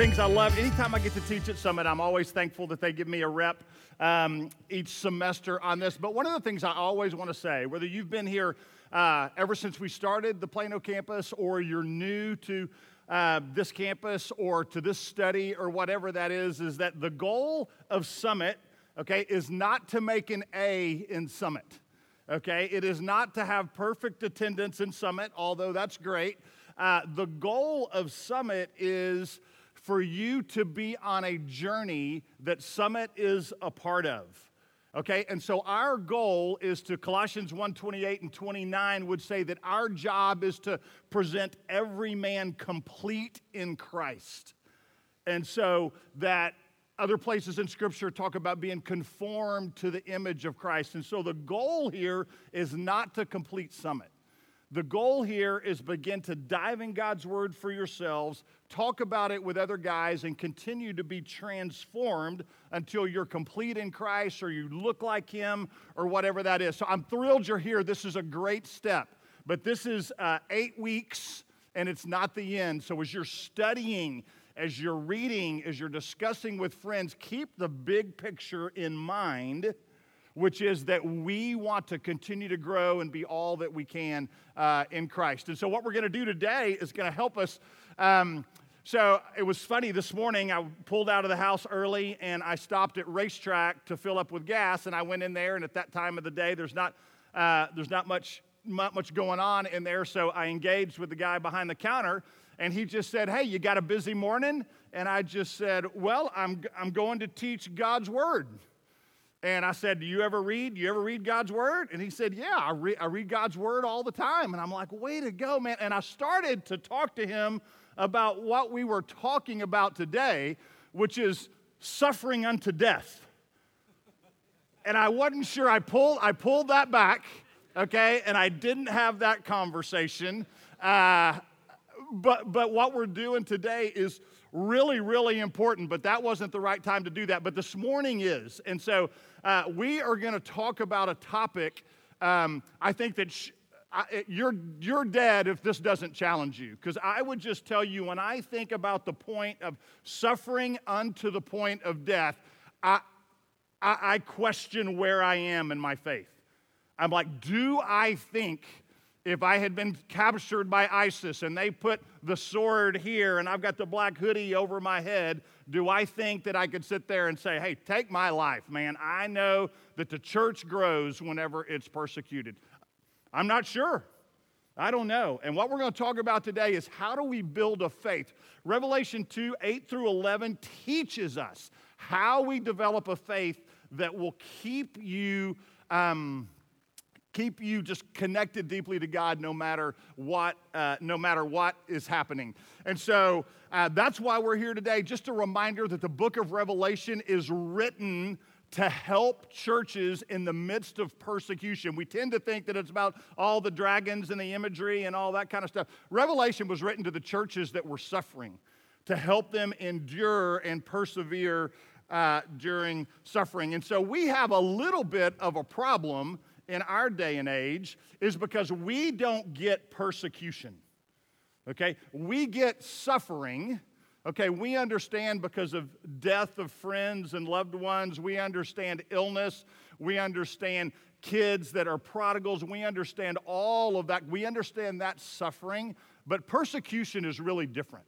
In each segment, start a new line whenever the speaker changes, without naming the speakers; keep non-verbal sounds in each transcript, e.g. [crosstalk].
things I love, anytime I get to teach at Summit, I'm always thankful that they give me a rep um, each semester on this. But one of the things I always want to say, whether you've been here uh, ever since we started the Plano campus or you're new to uh, this campus or to this study or whatever that is, is that the goal of Summit, okay, is not to make an A in Summit. Okay, it is not to have perfect attendance in Summit, although that's great. Uh, the goal of Summit is for you to be on a journey that Summit is a part of. Okay, and so our goal is to Colossians 1 28 and 29 would say that our job is to present every man complete in Christ. And so that other places in Scripture talk about being conformed to the image of Christ. And so the goal here is not to complete Summit. The goal here is begin to dive in God's word for yourselves, talk about it with other guys, and continue to be transformed until you're complete in Christ or you look like Him or whatever that is. So I'm thrilled you're here. This is a great step. But this is uh, eight weeks and it's not the end. So as you're studying, as you're reading, as you're discussing with friends, keep the big picture in mind which is that we want to continue to grow and be all that we can uh, in Christ. And so, what we're going to do today is going to help us. Um, so, it was funny this morning. I pulled out of the house early and I stopped at RaceTrac to fill up with gas. And I went in there, and at that time of the day, there's not, uh, there's not much, not much going on in there. So, I engaged with the guy behind the counter. And he just said, Hey, you got a busy morning? And I just said, Well, I'm, I'm going to teach God's word. And I said, Do you ever read? Do you ever read God's word? And he said, Yeah, I, re- I read God's word all the time. And I'm like, Way to go, man. And I started to talk to him about what we were talking about today, which is suffering unto death. And I wasn't sure. I pulled, I pulled that back, okay, and I didn't have that conversation. Uh, but, but what we're doing today is really, really important, but that wasn't the right time to do that. But this morning is. And so uh, we are going to talk about a topic. Um, I think that sh- I, you're, you're dead if this doesn't challenge you. Because I would just tell you when I think about the point of suffering unto the point of death, I, I, I question where I am in my faith. I'm like, do I think if I had been captured by ISIS and they put the sword here and I've got the black hoodie over my head, do I think that I could sit there and say, hey, take my life, man? I know that the church grows whenever it's persecuted. I'm not sure. I don't know. And what we're going to talk about today is how do we build a faith? Revelation 2 8 through 11 teaches us how we develop a faith that will keep you. Um, keep you just connected deeply to God no matter what, uh, no matter what is happening. And so uh, that's why we're here today. Just a reminder that the book of Revelation is written to help churches in the midst of persecution. We tend to think that it's about all the dragons and the imagery and all that kind of stuff. Revelation was written to the churches that were suffering to help them endure and persevere uh, during suffering. And so we have a little bit of a problem in our day and age is because we don't get persecution. Okay? We get suffering. Okay, we understand because of death of friends and loved ones. We understand illness. We understand kids that are prodigals. We understand all of that. We understand that suffering. But persecution is really different.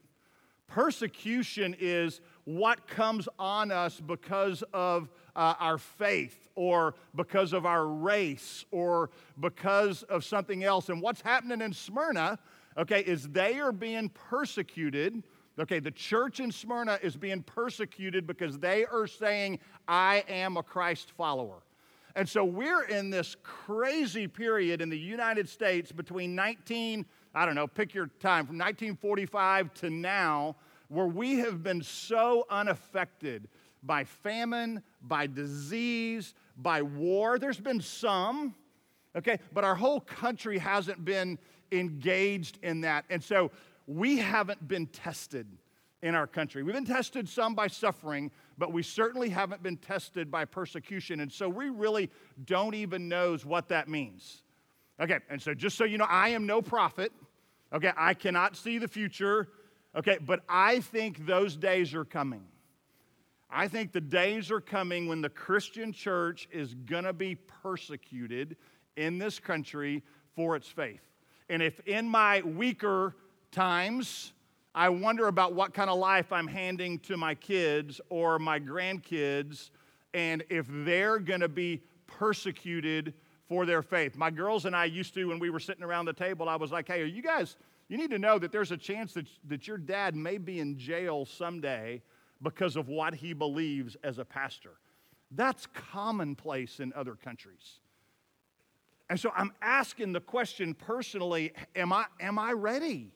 Persecution is what comes on us because of uh, our faith or because of our race or because of something else. And what's happening in Smyrna, okay, is they are being persecuted. Okay, the church in Smyrna is being persecuted because they are saying, I am a Christ follower. And so we're in this crazy period in the United States between 19, I don't know, pick your time, from 1945 to now, where we have been so unaffected by famine, by disease, by war. There's been some, okay, but our whole country hasn't been engaged in that. And so we haven't been tested in our country. We've been tested some by suffering, but we certainly haven't been tested by persecution. And so we really don't even know what that means. Okay, and so just so you know, I am no prophet. Okay, I cannot see the future. Okay, but I think those days are coming. I think the days are coming when the Christian church is going to be persecuted in this country for its faith. And if in my weaker times, I wonder about what kind of life I'm handing to my kids or my grandkids, and if they're going to be persecuted for their faith. My girls and I used to, when we were sitting around the table, I was like, hey, you guys, you need to know that there's a chance that, that your dad may be in jail someday because of what he believes as a pastor. That's commonplace in other countries. And so I'm asking the question personally am I, am I ready?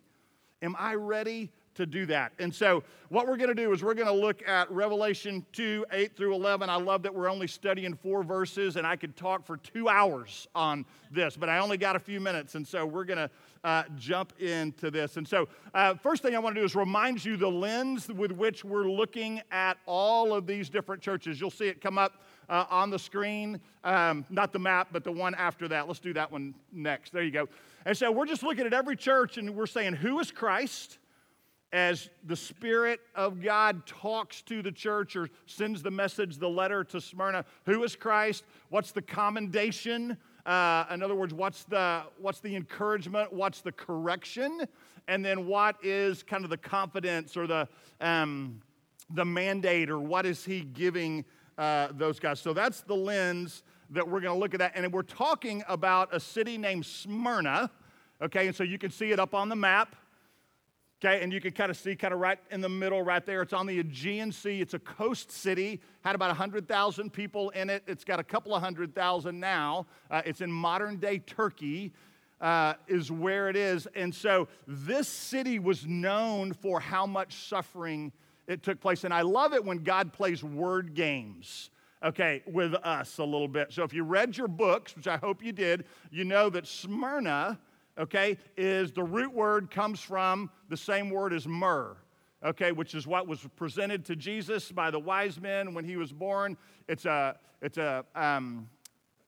Am I ready to do that. And so, what we're going to do is we're going to look at Revelation 2 8 through 11. I love that we're only studying four verses, and I could talk for two hours on this, but I only got a few minutes. And so, we're going to uh, jump into this. And so, uh, first thing I want to do is remind you the lens with which we're looking at all of these different churches. You'll see it come up. Uh, on the screen, um, not the map, but the one after that. Let's do that one next. There you go. And so we're just looking at every church and we're saying, who is Christ? as the Spirit of God talks to the church or sends the message, the letter to Smyrna. Who is Christ? What's the commendation? Uh, in other words, what's the, what's the encouragement? What's the correction? And then what is kind of the confidence or the, um, the mandate or what is he giving uh, those guys? So that's the lens that we're going to look at that. And we're talking about a city named Smyrna. Okay, and so you can see it up on the map. Okay, and you can kind of see, kind of right in the middle, right there. It's on the Aegean Sea. It's a coast city, had about 100,000 people in it. It's got a couple of hundred thousand now. Uh, it's in modern day Turkey, uh, is where it is. And so this city was known for how much suffering it took place. And I love it when God plays word games okay, with us a little bit. So if you read your books, which I hope you did, you know that Smyrna okay, is the root word comes from the same word as myrrh, okay, which is what was presented to Jesus by the wise men when he was born. It's a, it's a, um,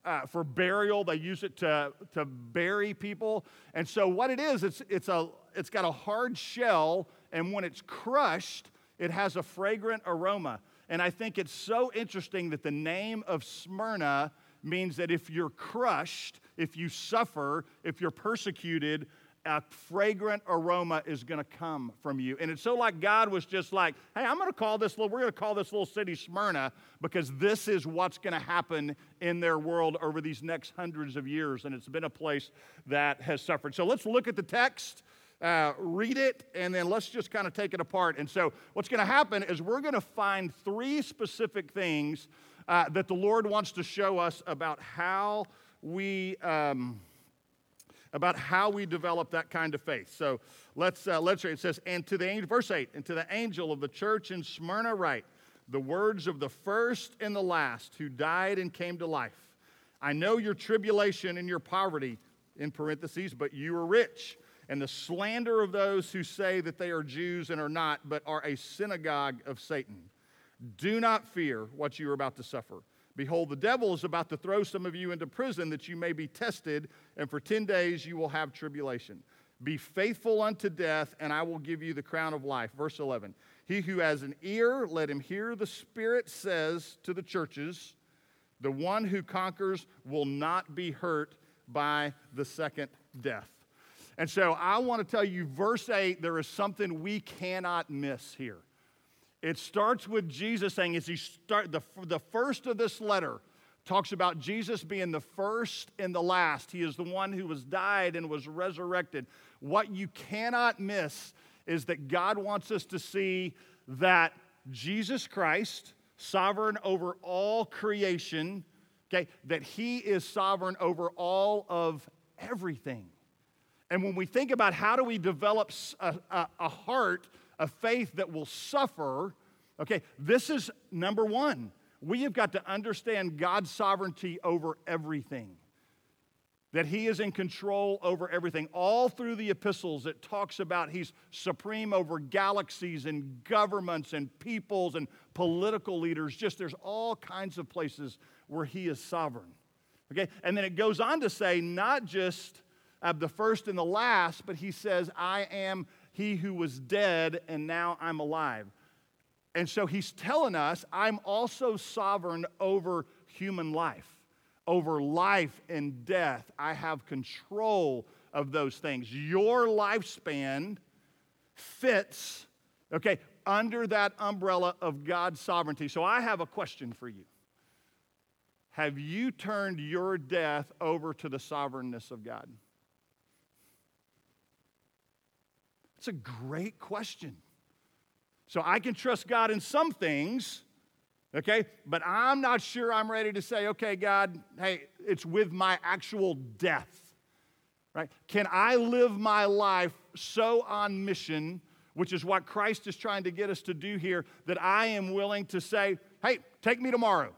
uh, for burial. They use it to, to bury people. And so what it is, it's, it's, a, it's got a hard shell, and when it's crushed, it has a fragrant aroma. And I think it's so interesting that the name of Smyrna means that if you're crushed, if you suffer, if you're persecuted, a fragrant aroma is going to come from you. And it's so like God was just like, hey, I'm going to call this little, we're going to call this little city Smyrna because this is what's going to happen in their world over these next hundreds of years. And it's been a place that has suffered. So let's look at the text. Uh, read it and then let's just kind of take it apart. And so, what's going to happen is we're going to find three specific things uh, that the Lord wants to show us about how we. Um, about how we develop that kind of faith. So let's uh, let's read. It says, "And to the angel, verse eight, and to the angel of the church in Smyrna write the words of the first and the last who died and came to life. I know your tribulation and your poverty, in parentheses, but you are rich, and the slander of those who say that they are Jews and are not, but are a synagogue of Satan." Do not fear what you are about to suffer. Behold, the devil is about to throw some of you into prison that you may be tested, and for 10 days you will have tribulation. Be faithful unto death, and I will give you the crown of life. Verse 11 He who has an ear, let him hear the Spirit says to the churches, The one who conquers will not be hurt by the second death. And so I want to tell you, verse 8, there is something we cannot miss here. It starts with Jesus saying, as he start the, the first of this letter talks about Jesus being the first and the last. He is the one who was died and was resurrected. What you cannot miss is that God wants us to see that Jesus Christ, sovereign over all creation, okay, that he is sovereign over all of everything. And when we think about how do we develop a, a, a heart a faith that will suffer, okay, this is number one. We have got to understand God's sovereignty over everything. That he is in control over everything. All through the epistles, it talks about he's supreme over galaxies and governments and peoples and political leaders. Just there's all kinds of places where he is sovereign. Okay? And then it goes on to say, not just uh, the first and the last, but he says, I am he who was dead, and now I'm alive. And so he's telling us, I'm also sovereign over human life, over life and death. I have control of those things. Your lifespan fits, okay, under that umbrella of God's sovereignty. So I have a question for you. Have you turned your death over to the sovereignness of God? It's a great question. So I can trust God in some things, okay, but I'm not sure I'm ready to say, okay, God, hey, it's with my actual death, right? Can I live my life so on mission, which is what Christ is trying to get us to do here, that I am willing to say, hey, take me tomorrow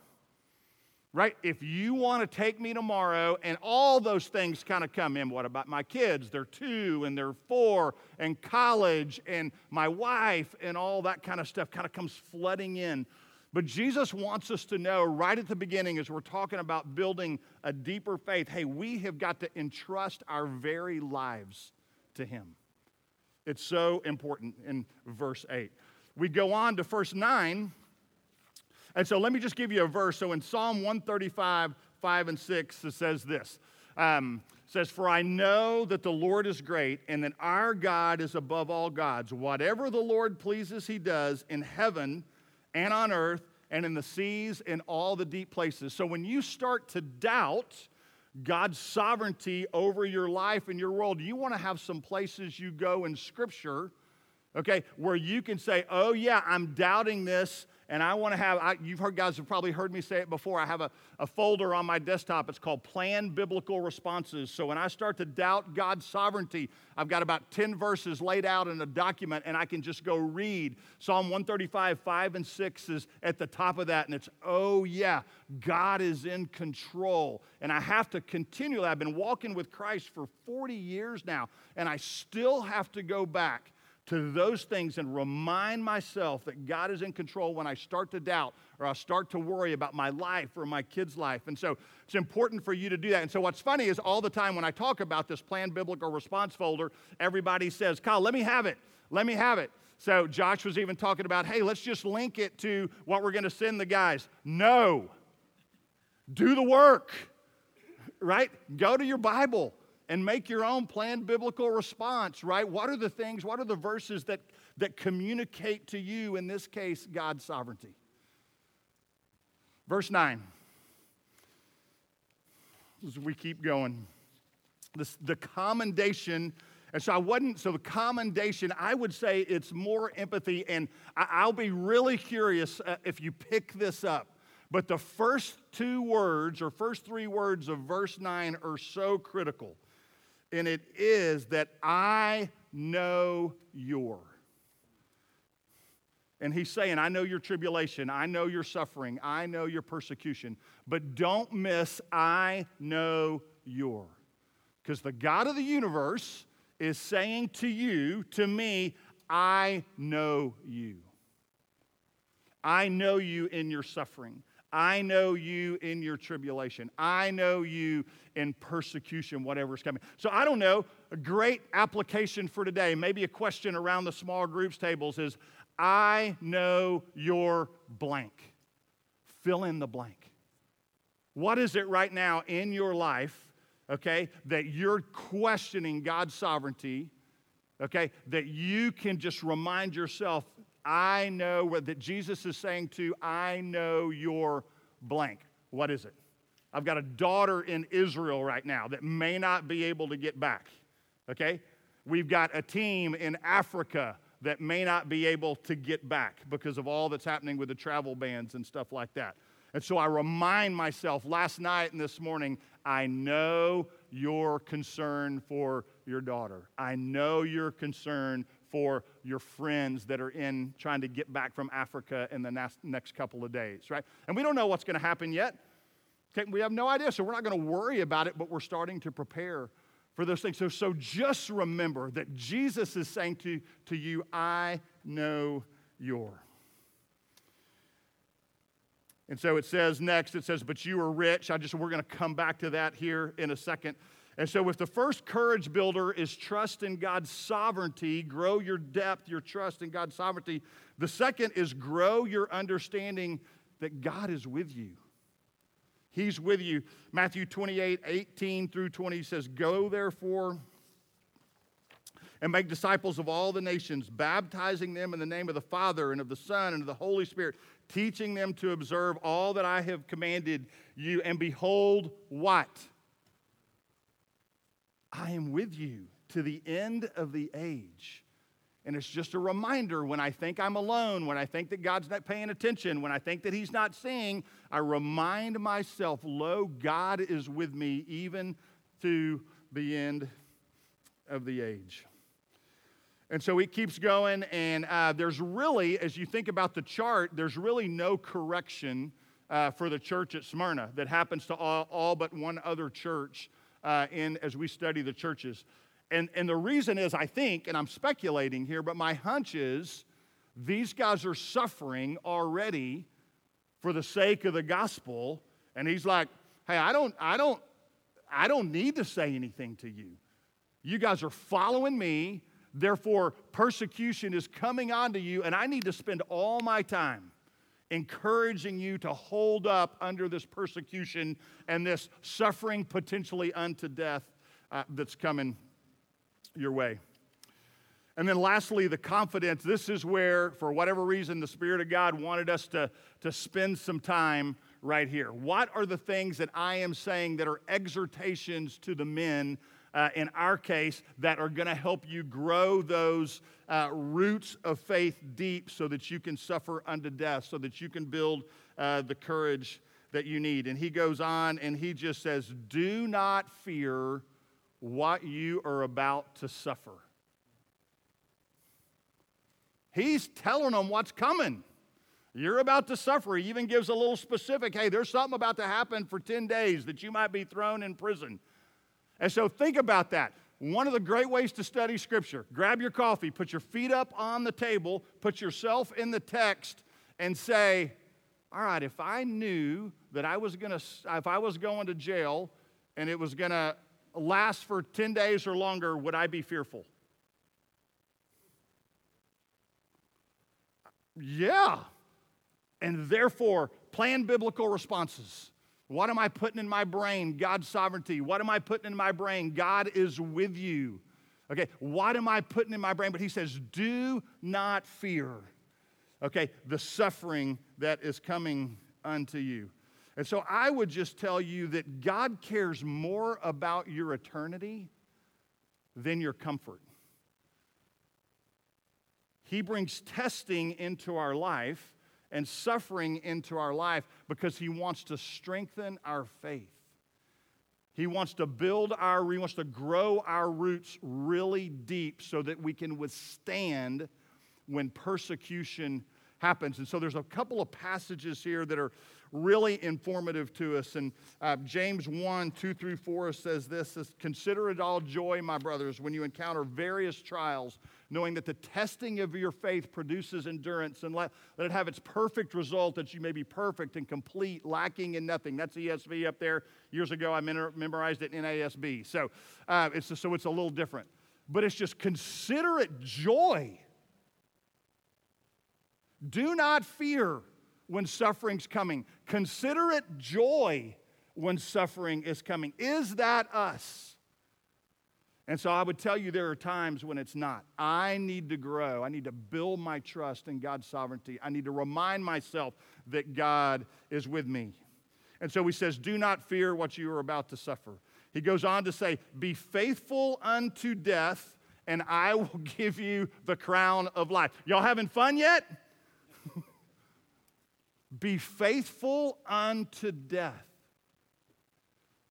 right? If you want to take me tomorrow, and all those things kind of come in. What about my kids? They're two and they're four, and college, and my wife, and all that kind of stuff kind of comes flooding in. But Jesus wants us to know right at the beginning, as we're talking about building a deeper faith, hey, we have got to entrust our very lives to Him. It's so important in verse 8. We go on to verse 9 and so let me just give you a verse. So in Psalm 135, 5 and 6, it says this. Um, says, For I know that the Lord is great and that our God is above all gods. Whatever the Lord pleases, he does in heaven and on earth and in the seas and all the deep places. So when you start to doubt God's sovereignty over your life and your world, you want to have some places you go in Scripture, okay, where you can say, Oh, yeah, I'm doubting this and I want to have, I, you've heard, guys have probably heard me say it before. I have a, a folder on my desktop. It's called Planned Biblical Responses. So when I start to doubt God's sovereignty, I've got about 10 verses laid out in a document, and I can just go read. Psalm 135, 5 and 6 is at the top of that, and it's, oh yeah, God is in control. And I have to continually, I've been walking with Christ for 40 years now, and I still have to go back to those things and remind myself that God is in control when I start to doubt or I start to worry about my life or my kid's life. And so it's important for you to do that. And so what's funny is all the time when I talk about this planned biblical response folder, everybody says, Kyle, let me have it. Let me have it. So Josh was even talking about, hey, let's just link it to what we're going to send the guys. No. Do the work, right? Go to your Bible and make your own planned biblical response, right? What are the things, what are the verses that, that communicate to you, in this case, God's sovereignty? Verse 9. As we keep going, this, the commendation. And so I wasn't, so the commendation, I would say it's more empathy. And I, will be really curious uh, if you pick this up. But the first two words or first three words of verse 9 are so critical and it is that I know your. And he's saying, I know your tribulation, I know your suffering, I know your persecution, but don't miss, I know your. Because the God of the universe is saying to you, to me, I know you. I know you in your suffering. I know you in your tribulation. I know you in persecution, whatever's coming. So I don't know. A great application for today, maybe a question around the small groups tables is I know your blank. Fill in the blank. What is it right now in your life, okay, that you're questioning God's sovereignty, okay, that you can just remind yourself I know that Jesus is saying to, I know your blank. What is it? I've got a daughter in Israel right now that may not be able to get back. Okay? We've got a team in Africa that may not be able to get back because of all that's happening with the travel bans and stuff like that. And so I remind myself last night and this morning, I know your concern for your daughter. I know your concern for your friends that are in trying to get back from Africa in the next couple of days, right? And we don't know what's going to happen yet. Okay, we have no idea, so we're not going to worry about it, but we're starting to prepare for those things. So, so just remember that Jesus is saying to, to you, I know your. And so it says next, it says, but you are rich. I just, we're going to come back to that here in a second. And so, if the first courage builder is trust in God's sovereignty, grow your depth, your trust in God's sovereignty. The second is grow your understanding that God is with you. He's with you. Matthew 28 18 through 20 says, Go therefore and make disciples of all the nations, baptizing them in the name of the Father and of the Son and of the Holy Spirit, teaching them to observe all that I have commanded you. And behold, what? I am with you to the end of the age. And it's just a reminder when I think I'm alone, when I think that God's not paying attention, when I think that He's not seeing, I remind myself, lo, God is with me even to the end of the age. And so it keeps going, and uh, there's really, as you think about the chart, there's really no correction uh, for the church at Smyrna that happens to all, all but one other church uh, in as we study the churches. And, and the reason is, I think, and I'm speculating here, but my hunch is these guys are suffering already for the sake of the gospel. And he's like, hey, I don't, I don't, I don't need to say anything to you. You guys are following me. Therefore, persecution is coming onto you, and I need to spend all my time encouraging you to hold up under this persecution and this suffering, potentially unto death, uh, that's coming your way. And then lastly, the confidence. This is where, for whatever reason, the Spirit of God wanted us to, to spend some time right here. What are the things that I am saying that are exhortations to the men uh, in our case, that are going to help you grow those uh, roots of faith deep so that you can suffer unto death, so that you can build uh, the courage that you need. And he goes on and he just says, Do not fear what you are about to suffer. He's telling them what's coming. You're about to suffer. He even gives a little specific hey, there's something about to happen for 10 days that you might be thrown in prison. And so think about that. One of the great ways to study Scripture grab your coffee, put your feet up on the table, put yourself in the text, and say, All right, if I knew that I was going to, if I was going to jail and it was going to last for 10 days or longer, would I be fearful? Yeah. And therefore, plan biblical responses. What am I putting in my brain? God's sovereignty. What am I putting in my brain? God is with you. Okay, what am I putting in my brain? But he says, do not fear. Okay, the suffering that is coming unto you. And so I would just tell you that God cares more about your eternity than your comfort. He brings testing into our life and suffering into our life because He wants to strengthen our faith. He wants to build our, He wants to grow our roots really deep so that we can withstand when persecution happens. And so there's a couple of passages here that are really informative to us. And uh, James 1 2 through 4 says this says, Consider it all joy, my brothers, when you encounter various trials knowing that the testing of your faith produces endurance, and let, let it have its perfect result that you may be perfect and complete, lacking in nothing. That's ESV up there. Years ago, I memorized it in NASB. So, uh, it's, so it's a little different. But it's just consider it joy. Do not fear when suffering's coming. Consider it joy when suffering is coming. Is that us? And so I would tell you there are times when it's not. I need to grow. I need to build my trust in God's sovereignty. I need to remind myself that God is with me. And so he says, Do not fear what you are about to suffer. He goes on to say, Be faithful unto death, and I will [laughs] give you the crown of life. Y'all having fun yet? Be faithful unto death.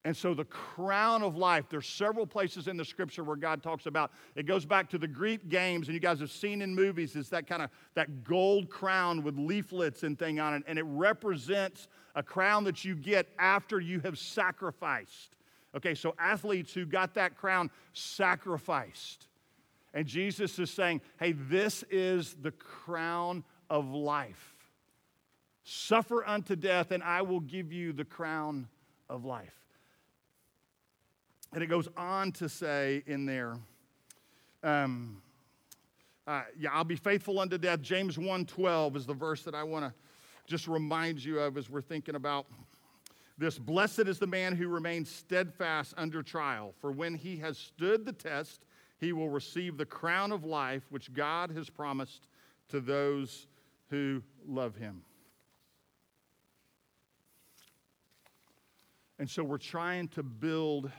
And so, the crown of life, there's several places in the scripture where God talks about it goes back to the Greek games, and you guys have seen in movies, is that kind of that gold crown with leaflets and thing on it, and it represents a crown that you get after you have sacrificed. Okay, so athletes who got that crown sacrificed. And Jesus is saying, hey, this is the crown of life. Suffer unto death, and I will give you the crown of life. And it goes on to say in there, um, uh, yeah, I'll be faithful unto death. James 1.12 is the verse that I want to just remind you of as we're thinking about this. Blessed is the man who remains steadfast under trial, for when he has stood the test, he will receive the crown of life which God has promised to those who love him. And so we're trying to build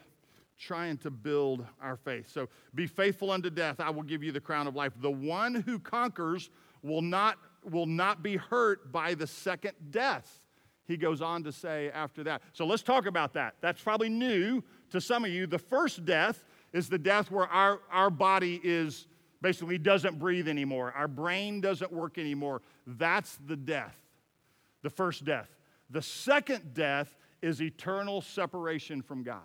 trying to build our faith. So be faithful unto death, I will give you the crown of life. The one who conquers will not will not be hurt by the second death. He goes on to say after that. So let's talk about that. That's probably new to some of you. The first death is the death where our, our body is basically doesn't breathe anymore. Our brain doesn't work anymore. That's the death, the first death. The second death is eternal separation from God.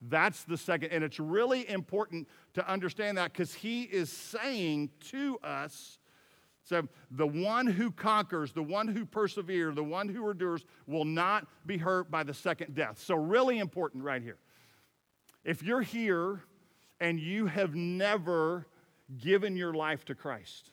That's the second. And it's really important to understand that because he is saying to us, so the one who conquers, the one who perseveres, the one who endures will not be hurt by the second death. So, really important right here. If you're here and you have never given your life to Christ,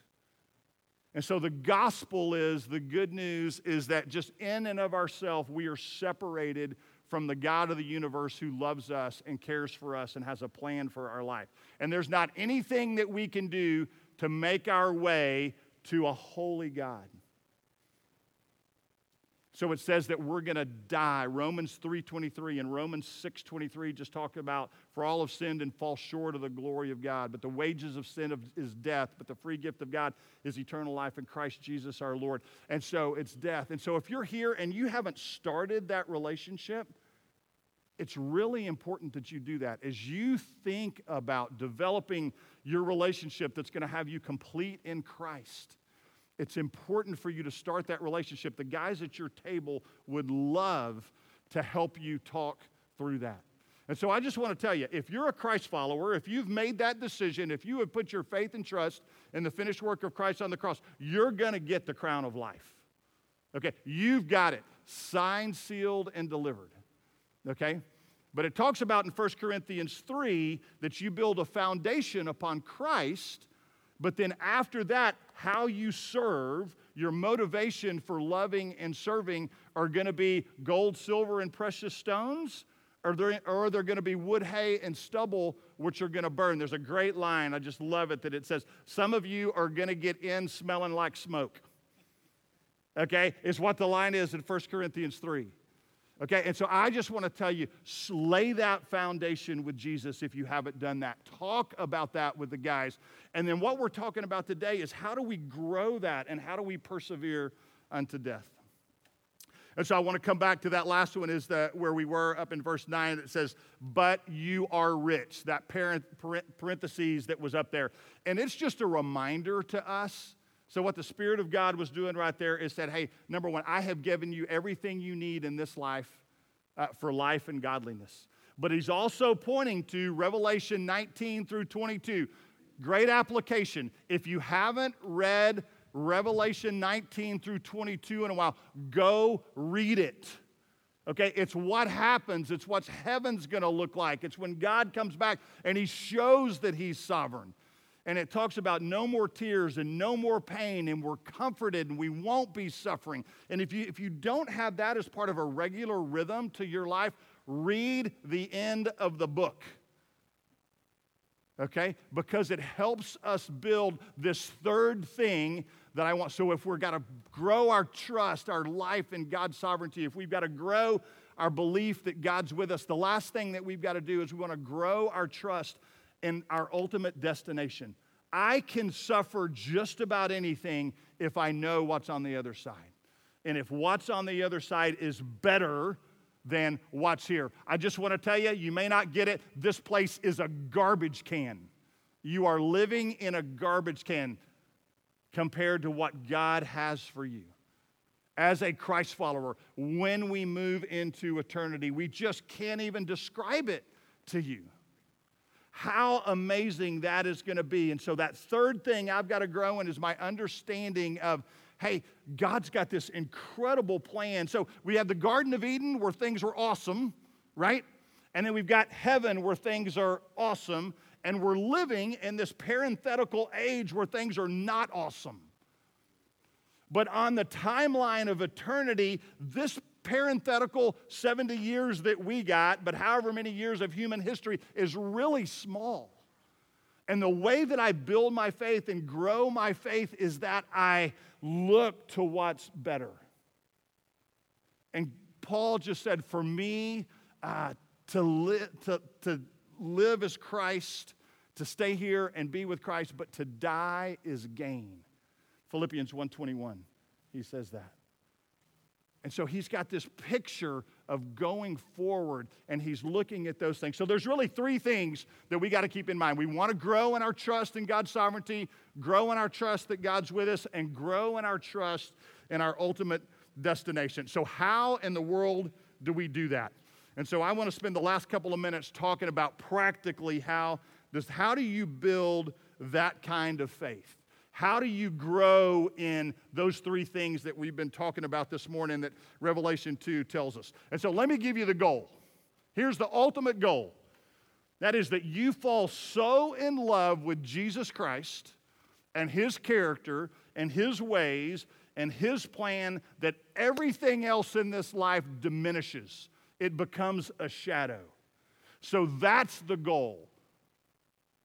and so the gospel is the good news is that just in and of ourselves, we are separated from the God of the universe who loves us and cares for us and has a plan for our life. And there's not anything that we can do to make our way to a holy God. So it says that we're going to die. Romans 3:23 and Romans 6:23 just talk about for all have sinned and fall short of the glory of God, but the wages of sin is death, but the free gift of God is eternal life in Christ Jesus our Lord. And so it's death. And so if you're here and you haven't started that relationship, it's really important that you do that. As you think about developing your relationship that's going to have you complete in Christ, it's important for you to start that relationship. The guys at your table would love to help you talk through that. And so I just want to tell you if you're a Christ follower, if you've made that decision, if you have put your faith and trust in the finished work of Christ on the cross, you're going to get the crown of life. Okay, you've got it signed, sealed, and delivered. Okay? But it talks about in 1 Corinthians 3 that you build a foundation upon Christ, but then after that, how you serve, your motivation for loving and serving are going to be gold, silver, and precious stones, or, there, or are there going to be wood, hay, and stubble which are going to burn? There's a great line, I just love it, that it says, Some of you are going to get in smelling like smoke. Okay, is what the line is in 1 Corinthians 3. Okay, and so I just want to tell you lay that foundation with Jesus if you haven't done that. Talk about that with the guys. And then what we're talking about today is how do we grow that and how do we persevere unto death? And so I want to come back to that last one is the, where we were up in verse 9. It says, But you are rich. That parent, parentheses that was up there. And it's just a reminder to us so, what the Spirit of God was doing right there is said, hey, number one, I have given you everything you need in this life uh, for life and godliness. But He's also pointing to Revelation 19 through 22. Great application. If you haven't read Revelation 19 through 22 in a while, go read it. Okay, it's what happens. It's what heaven's gonna look like. It's when God comes back and He shows that He's sovereign and it talks about no more tears and no more pain and we're comforted and we won't be suffering. And if you if you don't have that as part of a regular rhythm to your life read the end of the book. Okay? Because it helps us build this third thing that i want. So if we're got to grow our trust our life in god's sovereignty if we've got to grow our belief that god's with us the last thing that we've got to do is we want to grow our trust and our ultimate destination. I can suffer just about anything if I know what's on the other side. And if what's on the other side is better than what's here. I just want to tell you, you may not get it. This place is a garbage can. You are living in a garbage can compared to what God has for you. As a Christ follower, when we move into eternity, we just can't even describe it to you how amazing that is going to be. And so, that third thing I've got to grow in is my understanding of hey, God's got this incredible plan. So, we have the Garden of Eden where things were awesome, right? And then we've got heaven where things are awesome. And we're living in this parenthetical age where things are not awesome. But on the timeline of eternity, this parenthetical 70 years that we got, but however many years of human history, is really small. And the way that I build my faith and grow my faith is that I look to what's better. And Paul just said, for me, uh, to, li- to, to live as Christ, to stay here and be with Christ, but to die is gain. Philippians 1:21, he says that. And so he's got this picture of going forward and he's looking at those things. So there's really three things that we got to keep in mind. We want to grow in our trust in God's sovereignty, grow in our trust that God's with us, and grow in our trust in our ultimate destination. So, how in the world do we do that? And so I want to spend the last couple of minutes talking about practically how this, how do you build that kind of faith? How do you grow in those three things that we've been talking about this morning that Revelation 2 tells us? And so let me give you the goal. Here's the ultimate goal that is, that you fall so in love with Jesus Christ and his character and his ways and his plan that everything else in this life diminishes it becomes a shadow. So that's the goal.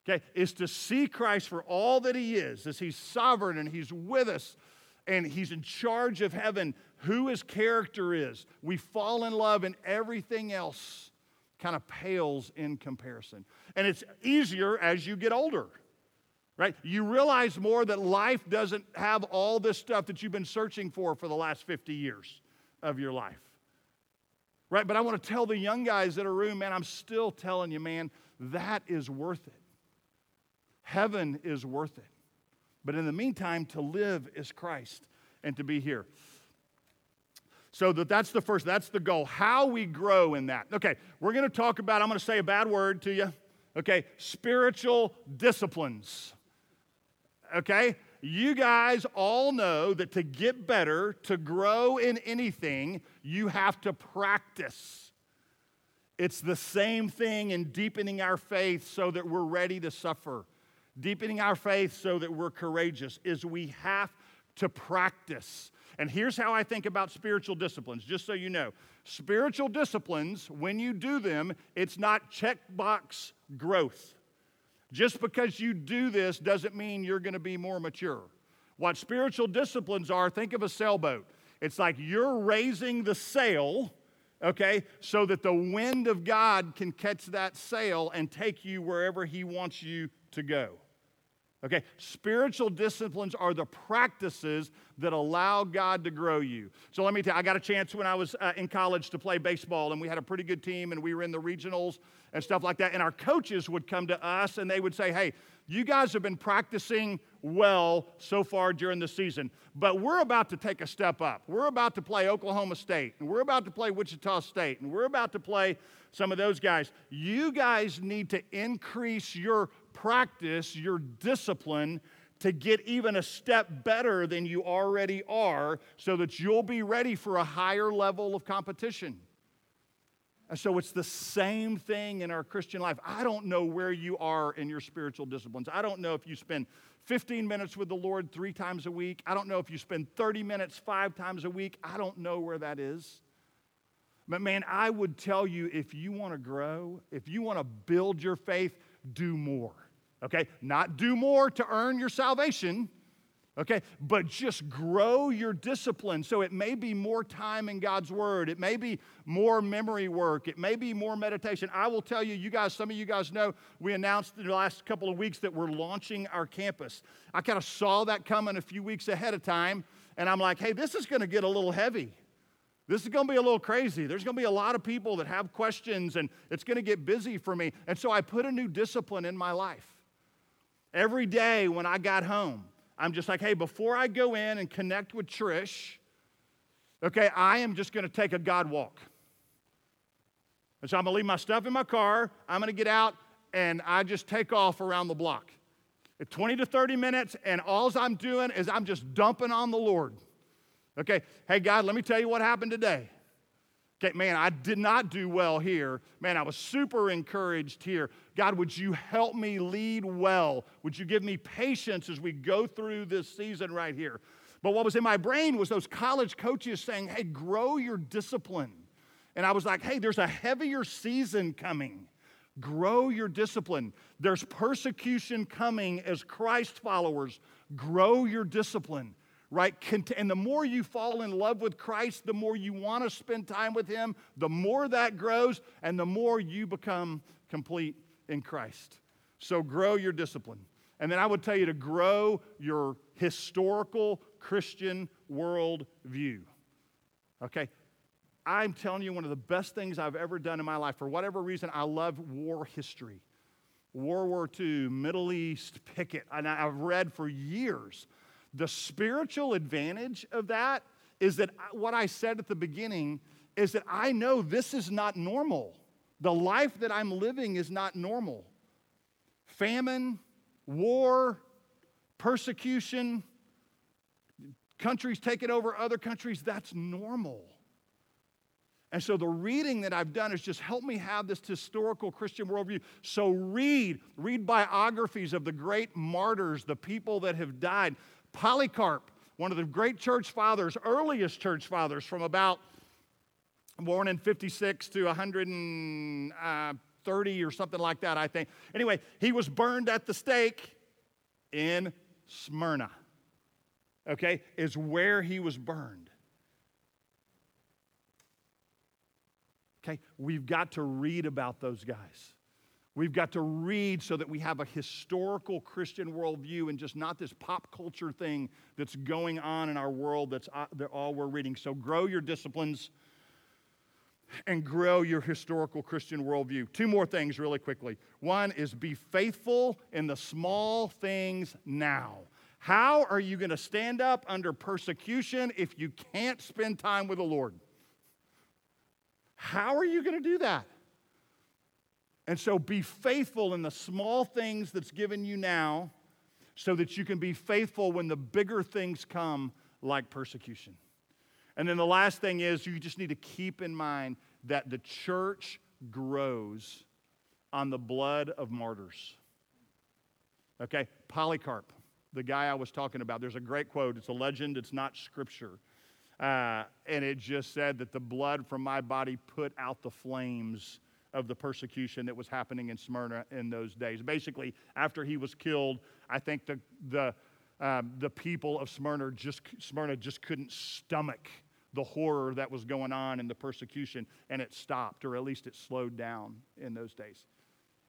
Okay, is to see Christ for all that he is, as he's sovereign and he's with us and he's in charge of heaven, who his character is. We fall in love and everything else kind of pales in comparison. And it's easier as you get older. Right? You realize more that life doesn't have all this stuff that you've been searching for for the last 50 years of your life right? But I want to tell the young guys in a room, man, I'm still telling you, man, that is worth it. Heaven is worth it. But in the meantime, to live is Christ and to be here. So that that's the first, that's the goal. How we grow in that. Okay, we're going to talk about, I'm going to say a bad word to you. Okay, spiritual disciplines. Okay? you guys all know that to get better, to grow in anything, you have to practice. It's the same thing in deepening our faith so that we're ready to suffer. Deepening our faith so that we're courageous is we have to practice. And here's how I think about spiritual disciplines, just so you know. Spiritual disciplines, when you do them, it's not checkbox growth. Just because you do this doesn't mean you're going to be more mature. What spiritual disciplines are, think of a sailboat. It's like you're raising the sail, okay, so that the wind of God can catch that sail and take you wherever He wants you to go. Okay, spiritual disciplines are the practices that allow God to grow you. So let me tell you, I got a chance when I was uh, in college to play baseball, and we had a pretty good team, and we were in the regionals and stuff like that. And our coaches would come to us and they would say, Hey, you guys have been practicing well so far during the season, but we're about to take a step up. We're about to play Oklahoma State, and we're about to play Wichita State, and we're about to play some of those guys. You guys need to increase your practice, your discipline to get even a step better than you already are so that you'll be ready for a higher level of competition. And so it's the same thing in our Christian life. I don't know where you are in your spiritual disciplines. I don't know if you spend 15 minutes with the Lord three times a week. I don't know if you spend 30 minutes five times a week. I don't know where that is. But man, I would tell you if you want to grow, if you want to build your faith, do more. Okay? Not do more to earn your salvation, okay? But just grow your discipline. So it may be more time in God's Word, it may be more memory work, it may be more meditation. I will tell you, you guys, some of you guys know, we announced in the last couple of weeks that we're launching our campus. I kind of saw that coming a few weeks ahead of time, and I'm like, hey, this is going to get a little heavy. This is going to be a little crazy. There's going to be a lot of people that have questions, and it's going to get busy for me. And so I put a new discipline in my life. Every day when I got home, I'm just like, hey, before I go in and connect with Trish, okay, I am just going to take a God walk. And so I'm going to leave my stuff in my car. I'm going to get out and I just take off around the block. At 20 to 30 minutes, and all I'm doing is I'm just dumping on the Lord. Okay, hey, God, let me tell you what happened today. Okay, man, I did not do well here. Man, I was super encouraged here. God, would you help me lead well? Would you give me patience as we go through this season right here? But what was in my brain was those college coaches saying, hey, grow your discipline. And I was like, hey, there's a heavier season coming. Grow your discipline. There's persecution coming as Christ followers. Grow your discipline right? And the more you fall in love with Christ, the more you want to spend time with Him, the more that grows, and the more you become complete in Christ. So grow your discipline. And then I would tell you to grow your historical Christian world view. Okay? I'm telling you, one of the best things I've ever done in my life, for whatever reason, I love war history. World War II, Middle East, Pickett, and I've read for years the spiritual advantage of that is that what I said at the beginning is that I know this is not normal. The life that I'm living is not normal. Famine, war, persecution, countries taking over other countries, that's normal. And so the reading that I've done has just helped me have this historical Christian worldview. So read, read biographies of the great martyrs, the people that have died. Polycarp, one of the great church fathers, earliest church fathers from about born in 56 to 130 uh, or something like that, I think. Anyway, he was burned at the stake in Smyrna. Okay, is where he was burned. Okay, we've got to read about those guys. We've got to read so that we have a historical Christian worldview and just not this pop culture thing that's going on in our world that's uh, all we're reading. So grow your disciplines and grow your historical Christian worldview. Two more things, really quickly. One is be faithful in the small things now. How are you going to stand up under persecution if you can't spend time with the Lord? How are you going to do that? And so be faithful in the small things that's given you now so that you can be faithful when the bigger things come, like persecution. And then the last thing is you just need to keep in mind that the church grows on the blood of martyrs. Okay, Polycarp, the guy I was talking about, there's a great quote. It's a legend, it's not scripture. Uh, and it just said that the blood from my body put out the flames of the persecution that was happening in Smyrna in those days. Basically, after he was killed, I think the, the, um, the people of Smyrna just, Smyrna just couldn't stomach the horror that was going on in the persecution, and it stopped, or at least it slowed down in those days.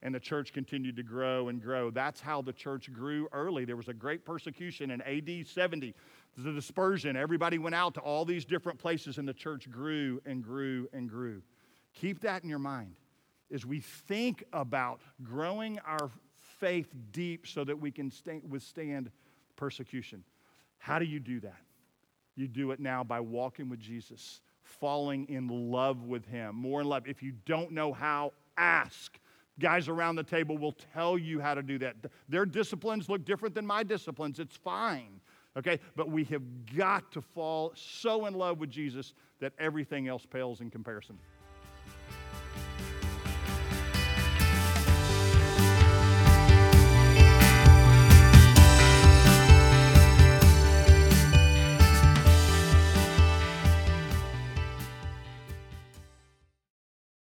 And the church continued to grow and grow. That's how the church grew early. There was a great persecution in AD 70, the dispersion. Everybody went out to all these different places, and the church grew and grew and grew. Keep that in your mind as we think about growing our faith deep so that we can withstand persecution. How do you do that? You do it now by walking with Jesus, falling in love with Him, more in love. If you don't know how, ask. Guys around the table will tell you how to do that. Their disciplines look different than my disciplines. It's fine. Okay? But we have got to fall so in love with Jesus that everything else pales in comparison.